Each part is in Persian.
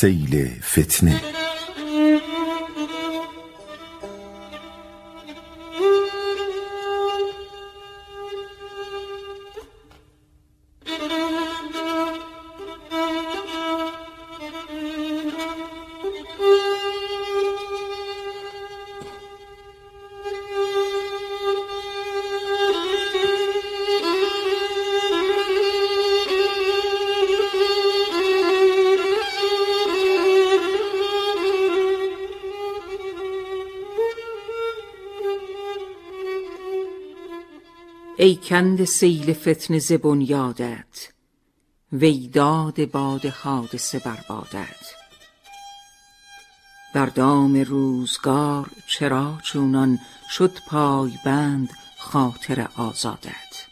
سیل فتنه. ای کند سیل فتنه ز بنیادت وی داده باد حادثه بر بادت. در دام روزگار چرا چونان شد پای بند خاطر آزادت.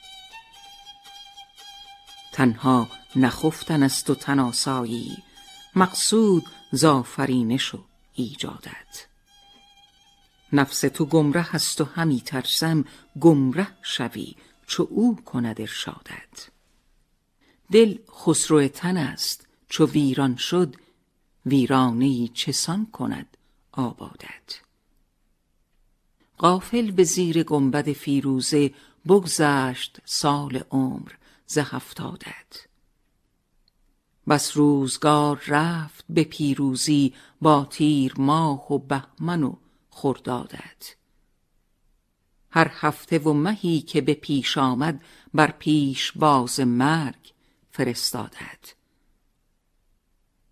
تنها نخفتن است و تن آسایی مقصود ز آفرینش و ایجادت. نفس تو گمره است و همی ترسم گمره شوی چو او کند ارشادت. دل خسرو تن است چو ویران شد ویرانه چسان کند آبادت. غافل به زیر گنبد فیروزه بگذشت سال عمر ز هفتادت. بس روزگار رفت به پیروزی با تیر ماه و بهمن و خردادت. هر هفته و مهی که به پیش آمد بر پیش باز مرگ فرستادت.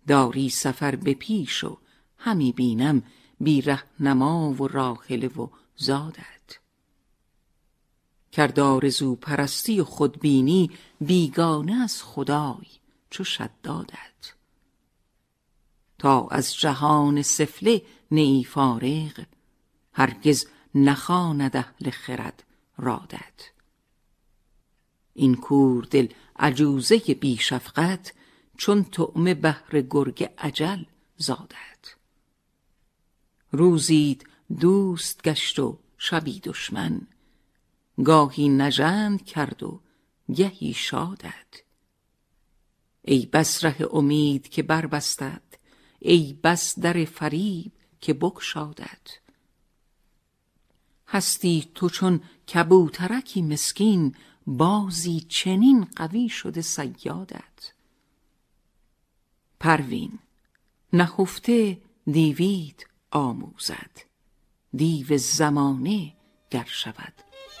داری سفر به پیش و همی بینم بی رهنما و راحله و زادت. کرد آرزو پرستی و خودبینی بیگانه از خدای چو شدادت. تا از جهان سفله نه ای فارغ هرگز نخواند اهل خرد رادت. این کور دل عجوزه بی شفقت چون طعمه بهر گرگ اجل زادت. روزیت دوست گشت و شبی دشمن گاهی نژند کرد و گهی شادت. ای بس ره امید که بربستت ای بس در فریب که بگشادت. هستی تو چون کبوترکی مسکین بازی چنین قوی شده صیادت پروین نهفته دیویت آموزد. دیو زمانه گر شود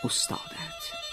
استادت.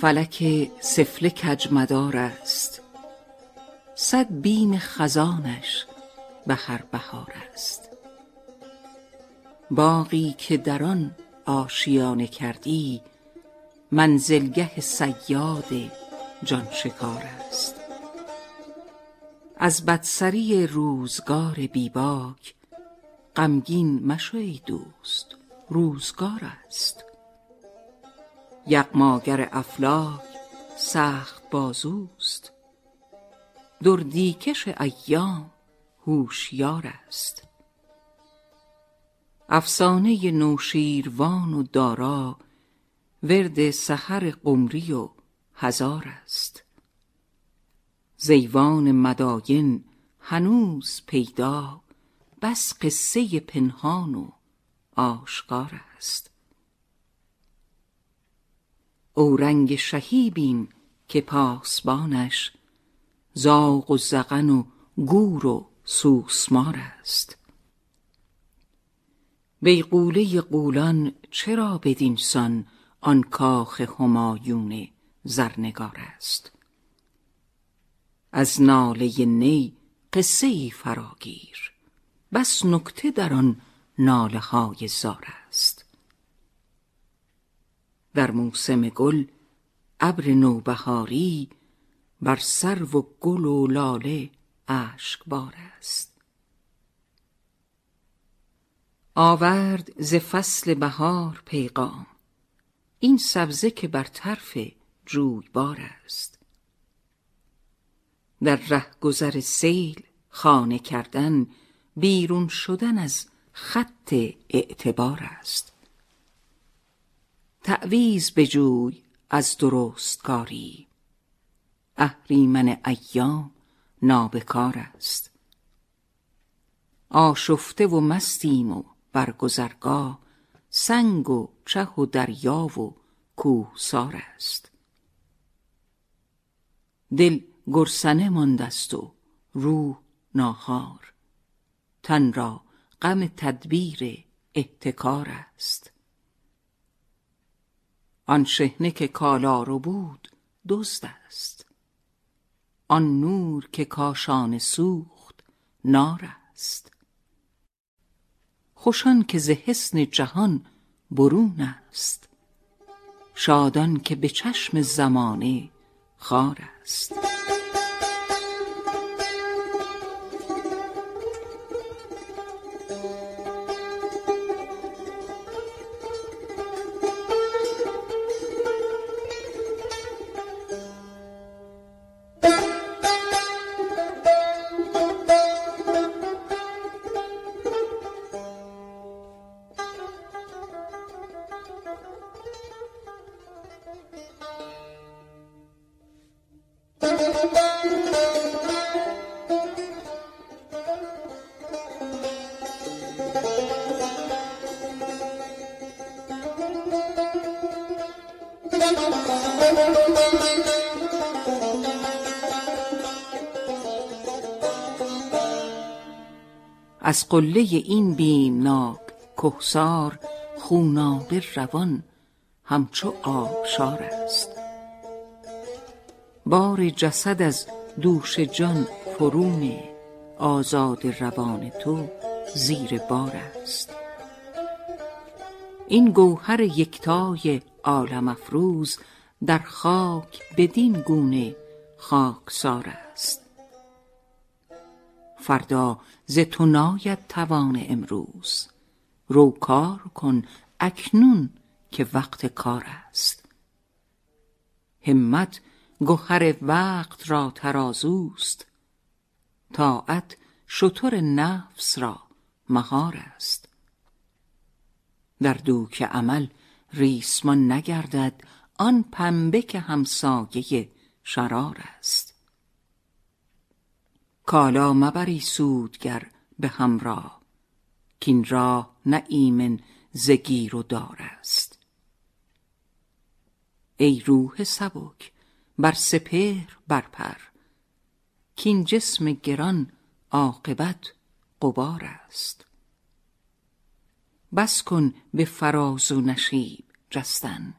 فلک سفله کجمدار است. صد بیم خزانش به هر بهار است. باغی که در آن آشیانه کردی منزلگه صیاد جان شکار است. از بدسری روزگار بیباک غمگین مشو ای دوست روزگار است. یغماگر افلاک سخت بازوست. دردی کش ایام هوشیار است. افسانه نوشیروان و دارا ورد سحر قمری و هزار است. زیوان مداین هنوز پیدا بس قصه پنهان و آشکار است. اورنگ شهی بین که پاسبانش زاغ و زغن و گور و سوسمار است. بیغوله غولان چرا بدین سان آن کاخ همایون زرنگار است؟ از ناله نی قصه ای فراگیر بس نکته در آن ناله های زار است. در موسم گل ابر نوبهاری بر سرو و گل و لاله اشکبار است. آورد ز فصل بهار پیغام این سبزه که بر طرف جویبار است. در رهگذر سیل خانه کردن بیرون شدن از خط اعتبار است. تعویذ بجوی از درستکاری. اهریمن ایام نابکار است. آشفته و مستیم و بر گذرگاه سنگ و چه و دریا و کوهسار است. دل گرسنه ماندست و روح ناهار تن را غم تدبیر احتکار است. آن شحنه که کالا ربود دزد است. آن نور که کاشانه سوخت نار است. خوش آن که ز حصن جهان برون است. شاد آن که به چشم زمانه خوار است. از قله این بیمناک کهسار خونابه روان همچو آبشار است. بار جسد از دوش جان فرو نه آزاد روان تو زیر بار است. این گوهر یکتای عالم افروز در خاک بدین گونه خاکسار است. فردا ز تو ناید توان امروز. رو کار کن اکنون که وقت کار است. همت گهر وقت را ترازوست. طاعت شتر نفس را مهار است. در دوک عمل ریسمان نگردد آن پنبه که همسایه شرار است. کالا مبری سودگر به همراه کین راه نه ایمن ز گیر و دار است. ای روح سبک بر سپهر برپر کین جسم گران عاقبت غبار است. بس کن به فراز و نشیب جستن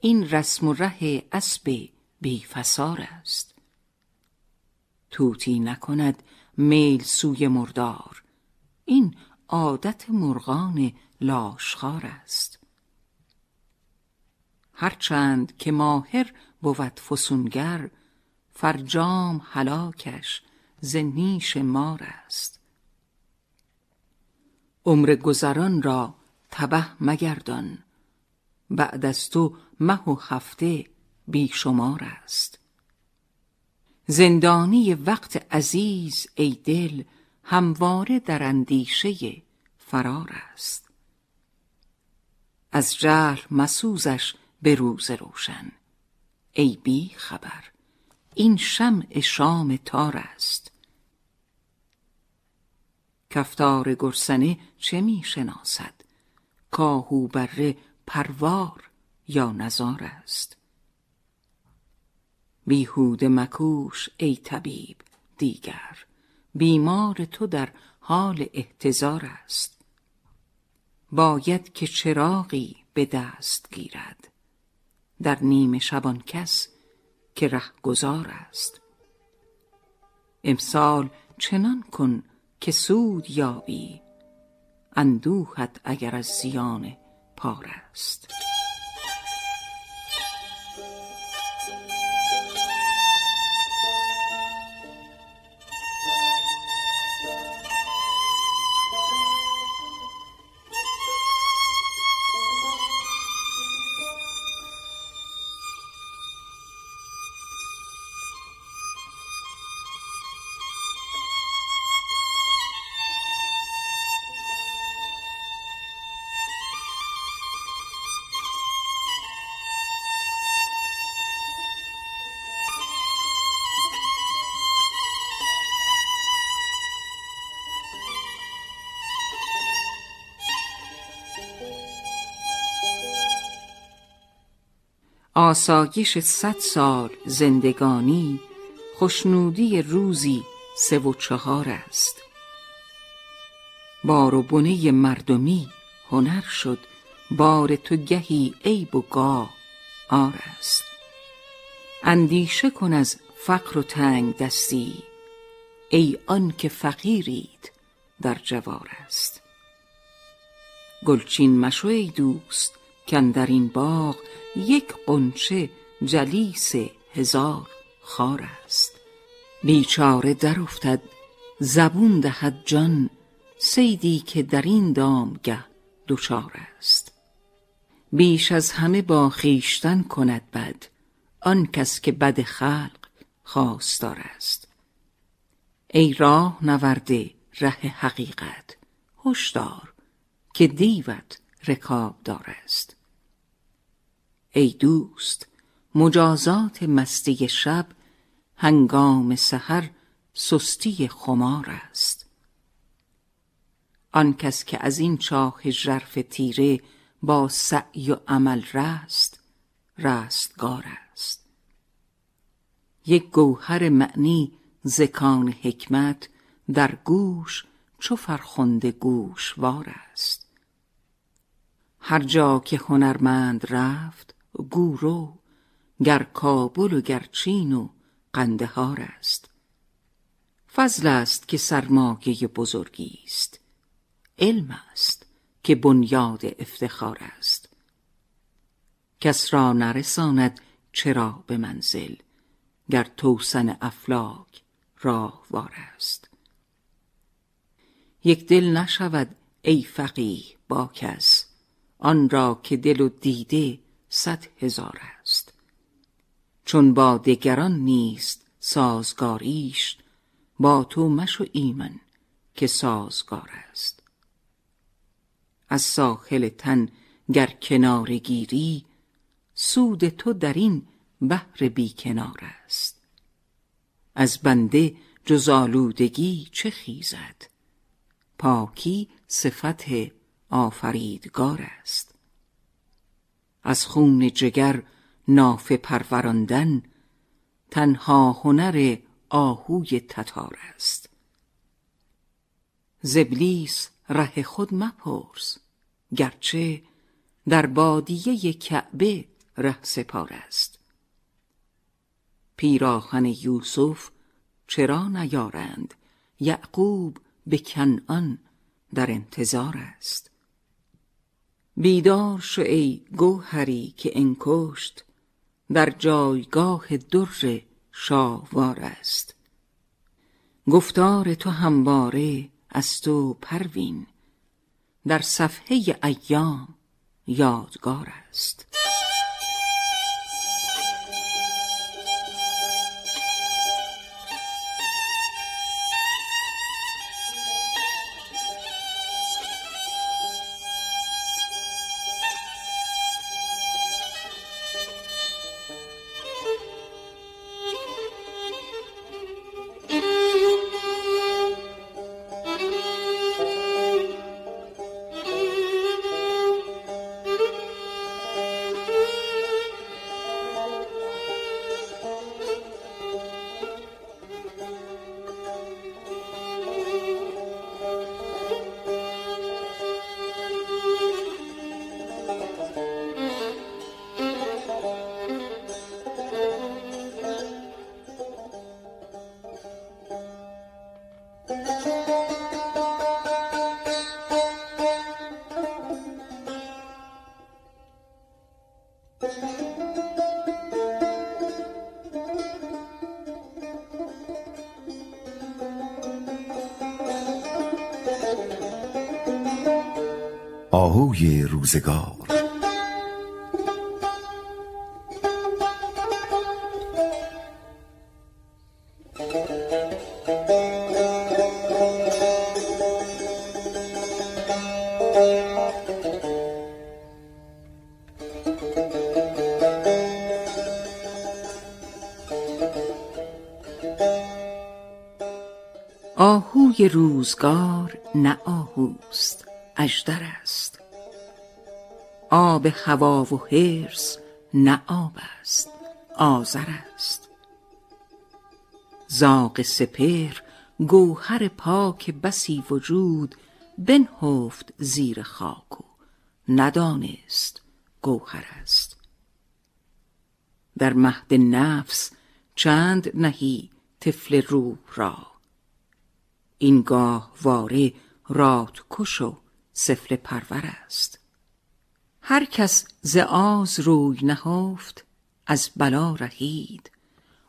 این رسم و ره اسب بی فسار است. توتی نکند میل سوی مردار. این عادت مرغان لاشخار است. هرچند که ماهر بود فسونگر فرجام هلاکش ز نیش مار است. عمر گذران را تبه مگردان. بعد از تو مه و هفته بی شمار است. زندانی وقت عزیز ای دل همواره در اندیشه فرار است. از جهل مسوزش به روز روشن. ای بی خبر این شمع شام تار است. کفتار گرسنه چه می شناسد کاهو بره پروار یا نزار است؟ بیهود مکوش ای طبیب دیگر بیمار تو در حال احتضار است. باید که چراغی به دست گیرد. در نیم شبان کس که رهگذار است. امسال چنان کن که سود یابی اندوهت اگر از زیان پار است. آسایش صد سال زندگانی خشنودی روزی سه و چهار است. بار و بنه مردمی هنر شد بار تو گهی عیب و گاه عار است. اندیشه کن از فقر و تنگ دستی ای آن که فقیرید در جوار است. گلچین مشو ای دوست کاندر این باغ یک غنچه جلیس هزار خار است. بیچاره در افتد زبون دهد جان صیدی که در این دامگه دچار است. بیش از همه با خویشتن کند بد آن کس که بد خلق خواستار است. ای راه نورده ره حقیقت هشدار که دیوت رکابدار است. ای دوست مجازات مستی شب هنگام سحر سستی خمار است. آن کس که از این چاه ژرف تیره با سعی و عمل رست رستگار است. یک گوهر معنی ز کان حکمت در گوش چو فرخنده گوشوار است. هر جا که هنرمند رفت گو رو گر کابل و گر چین و قندهار است. فضل است که سرمایه بزرگی است. علم است که بنیاد افتخار است. کس را نرساند چرا به منزل گر توسن افلاک راهوار است. یک دل نشود ای فقیه با کس آن را که دل و دیده صد هزار است. چون با دگران نیست سازگاریش با تو مشو ایمن که سازگار است. از ساحل تن گر کناره گیری سود تو در این بحر بی کنار است. از بنده جز آلودگی چه خیزد؟ پاکی صفت آفریدگار است. از خون جگر نافه پروراندن تنها هنر آهوی تتار است. ز ابلیس ره خود مپرس گرچه در بادیه کعبه ره سپار است. پیراهن یوسف چرا نیارند؟ یعقوب به کنعان در انتظار است. بیدار شو ای گوهری که انکشت در جایگاه در شاهوار است. گفتار تو همواره از تو پروین در صفحه ایام یادگار است. آهوی روزگار. آهوی روزگار نه آهوست اژدر است. آب هوا و حرص نه آب است آذر است. زاغ سپهر گوهر پاک بسی وجود بنهفت زیر خاک و ندانست گوهر است. در مهد نفس چند نهی طفل روح را. این گاهواره رادکش و سفله پرور است. هر کس ز آز روی نهفت از بلا رهید.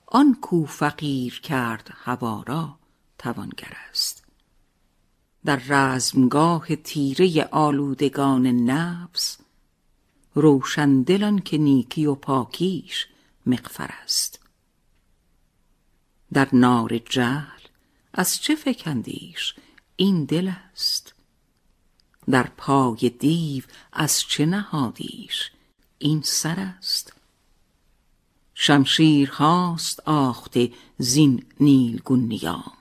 آن کو فقیر کرد هوا را توانگر است. در رزمگاه تیره آلودگان نفس روشندل آن که نیکی و پاکیش مغفر است. در نار جهل از چه فکندیش؟ این دل است. در پای دیو از چه نهادیش؟ این سر است. شمشیر هاست آخته زین نیلگون نیام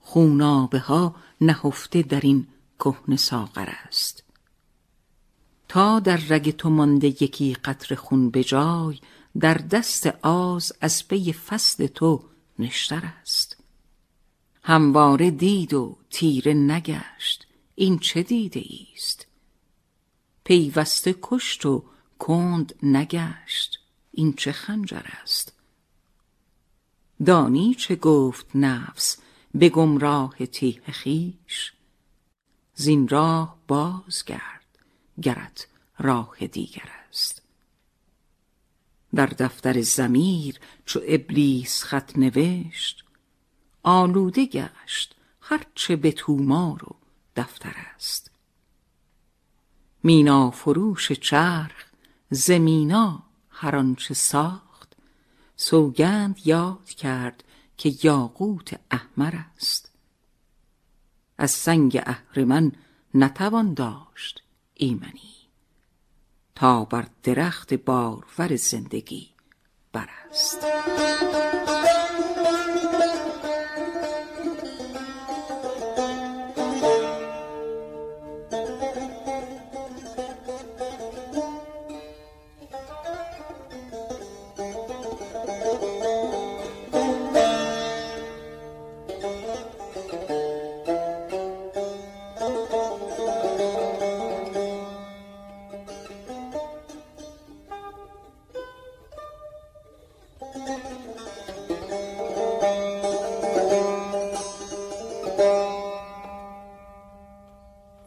خونابه ها نهفته در این کهنه ساغر است. تا در رگ تو مانده یکی قطره خون به جای در دست آز از پی فصل تو نشتر است. همواره دید و تیره نگشت. این چه دیده است پیوسته کشت و کند نگشت. این چه خنجر است؟ دانی چه گفت نفس به گمراه تیه خیش؟ زین راه بازگرد گرت راه دیگر است. در دفتر زمیر چو ابلیس خط نوشت آلوده گشت هرچه به تومار و دفتر است. مینا فروش چرخ ز مینا هر آنچه ساخت. سوگند یاد کرد که یاقوت احمر است. از سنگ اهرمن نتوان داشت ایمنی. تا بر درخت بارور زندگی برست.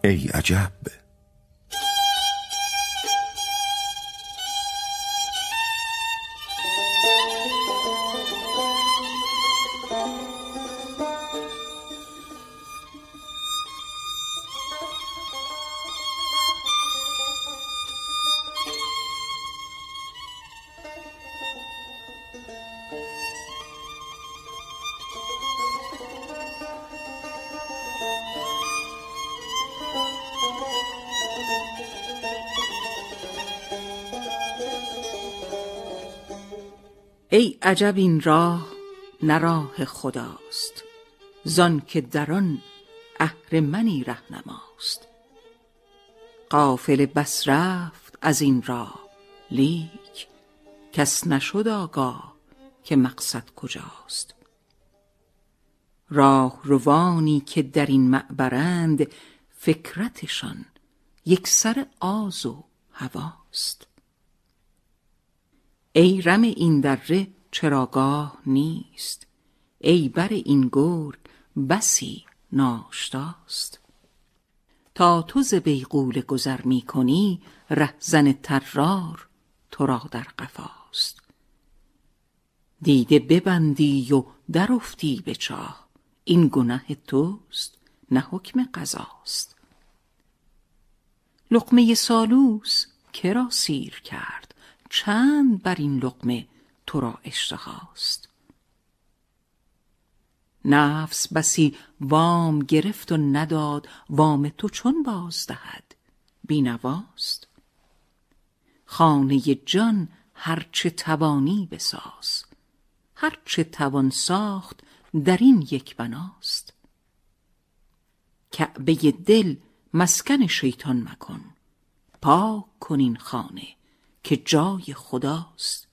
ای عجب. ای عجب این راه نه راه خداست. زان که در آن اهرمنی رهنماست. قافله بس رفت از این راه لیک کس نشد آگاه که مقصد کجاست. راه روانی که در این معبرند فکرتشان یکسر آز و هواست. ای رم این دره چراگاه نیست. ای بر این گرگ بسی ناشتاست. تا تو ز بیغوله گذر می کنی رهزن طرار تو را در قفاست. دیده ببندی و درافتی به چاه. این گنه توست نه حکم قضاست. لقمه سالوس که را سیر کرد؟ چند بر این لقمه تو را اشتهاست نفس بسی وام گرفت و نداد وام تو چون باز دهد؟ بینواست. خانه جان هرچه توانی بساز هرچه توان ساخت در این یک بناست. کعبه دل مسکن شیطان مکن پاک کن این خانه که جای خداست.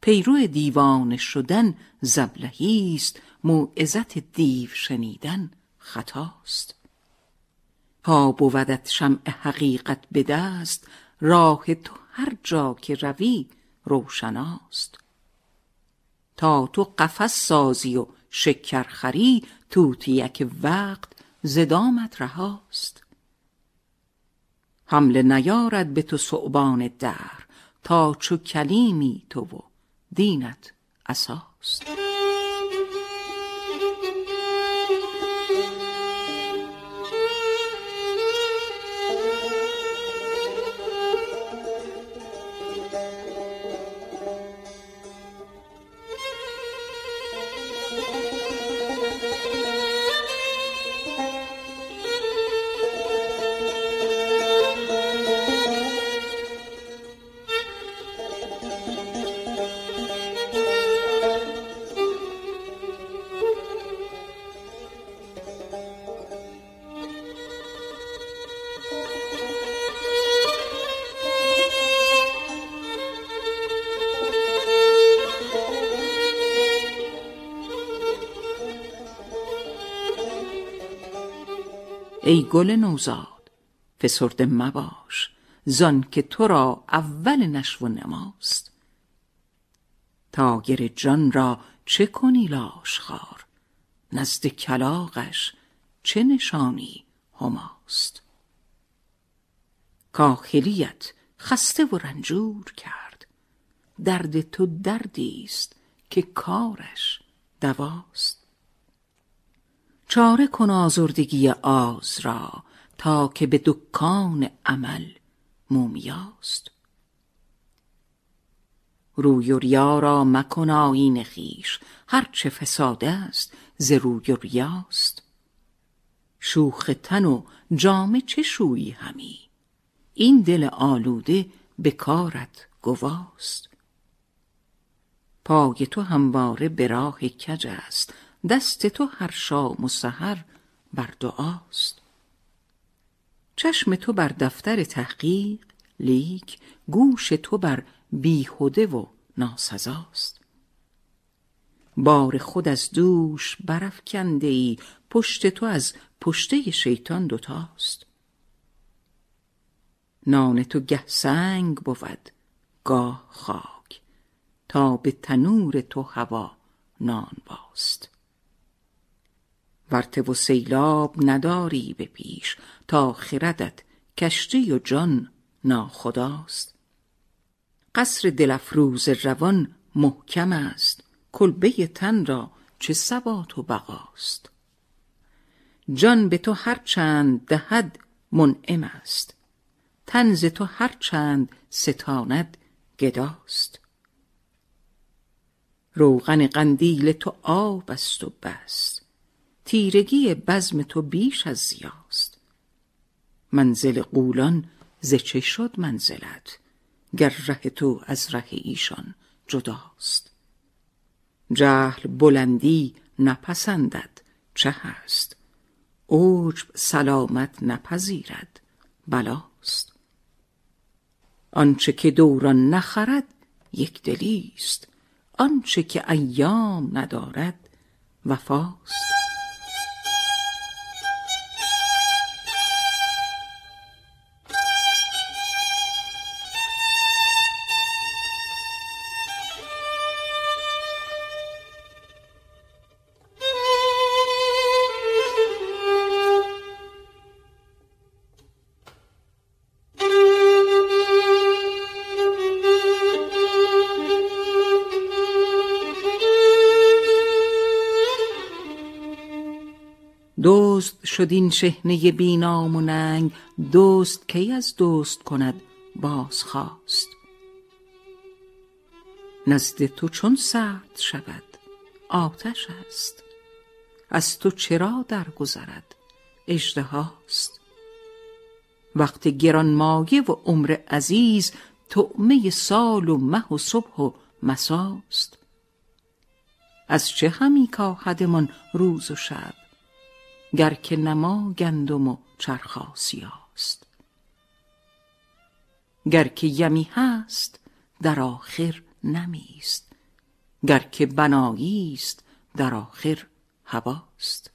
پیرو دیوانه شدن زبلهی است موعظت دیو شنیدن خطاست. تا بودت شمع حقیقت به دست راه تو هر جا که روی روشناست. تا تو قفس سازی و شکر خری توتیک وقت ز دامت رهاست. حمله نیارد به تو ثعبان دهر تا چو کلیمی تو و دینت عصاست ای گل نوزاد فسرده مباش زان که تو را اول نشو و نماست. تاگر جان را چه کنی لاشخوار؟ نزد کلاغش چه نشانی هماست؟ کاهلیت خسته و رنجور کرد. درد تو دردی است که کارش دواست. چاره کن آزردگی آز را تا که به دکان عمل مومیاست. روی و ریا را مکن آیین خویش هر چه فساد است ز روی و ریاست. شوخ تن و جامه چه شویی همی؟ این دل آلوده به کارت گواست. پای تو همواره به راه کج است دست تو هر شام و سحر بر دعاست. چشم تو بر دفتر تحقیق لیک گوش تو بر بیهده و ناسزاست. بار خود از دوش برافکنده ای پشت تو از پشته شیطان دوتاست. نان تو گه سنگ بود گاه خاک تا به تنور تو هوا نان باست. ورته و سیلاب نداری به پیش تا خردت کشتی و جان ناخداست. قصر دلفروز روان محکم است کلبه تن را چه ثبات و بقاست. جان به تو هر چند دهد منعم است تنز تو هر چند ستاند گداست. روغن قندیل تو آب است و بس تیرگی بزم تو بیش از زیاست. منزل قولان ز چه شد منزلت؟ گر ره تو از ره ایشان جداست. جهل بلندی نپسندد چه هست؟ عجب سلامت نپذیرد بلاست. آنچه که دوران نخرد یک دلیست. آنچه که ایام ندارد وفاست. شد این شحنه بینام و ننگ دزد کی از دزد کند بازخواست. نزد تو چون سرد شود آتش است. از تو چرا درگذرد اژدهاست وقت گرانمایه و عمر عزیز طعمه سال و مه و صبح و مساست. از چه همی کاهدمان روز و شب؟ گر که نما گندم و چرخ آسیاست. گر که یمی هست در آخر نمیست. گر که بنایی است در آخر هباست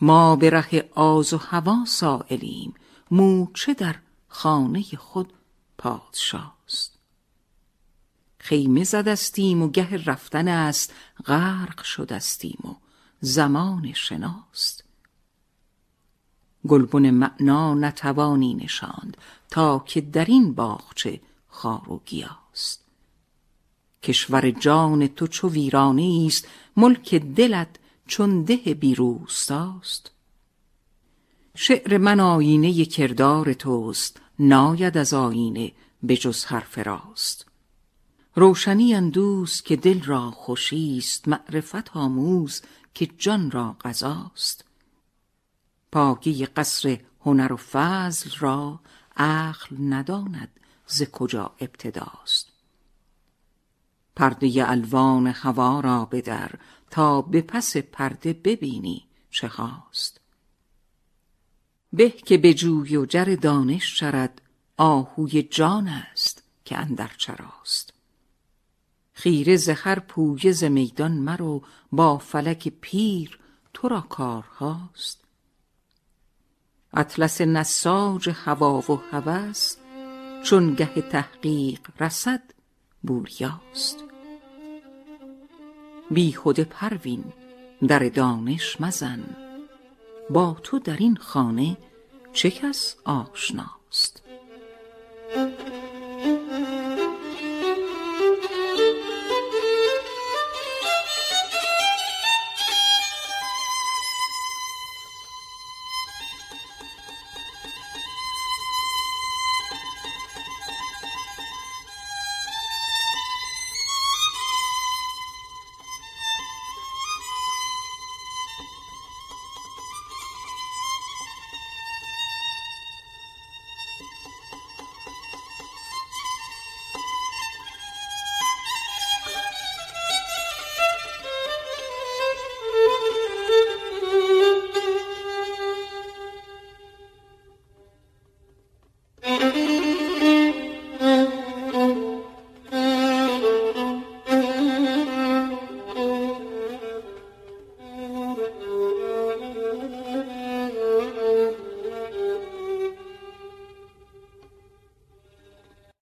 ما به ره آز و هوا سایلیم موچه در خانه خود پادشاست. خیمه زدستیم و گه رفتن است غرق شدستیم و زمان شناست. گلبن معنا نتوانی نشاند تا که در این باغچه خار و گیاست. کشور جان تو چو ویرانه است ملک دلت چون ده بیروستاست. شعر من آینه کردار توست ناید از آینه به جز حرف راست. روشنی اندوز که دل را خوشی است معرفت آموز که جان را غذاست. پاکی قصر هنر و فضل را عقل نداند ز کجا ابتداست. پرده الوان هوا را بدر تا به پس پرده ببینی چه هاست به که به جوی و جر دانش شرد آهوی جان است که اندر چراست. خیره ز هر پویه ز میدان مرو با فلک پیر تو را کارهاست. اطلس نساج هوا و هوس چون گه تحقیق رسد بوریاست. بیهده پروین در دانش مزن با تو در این خانه چه کس آشناست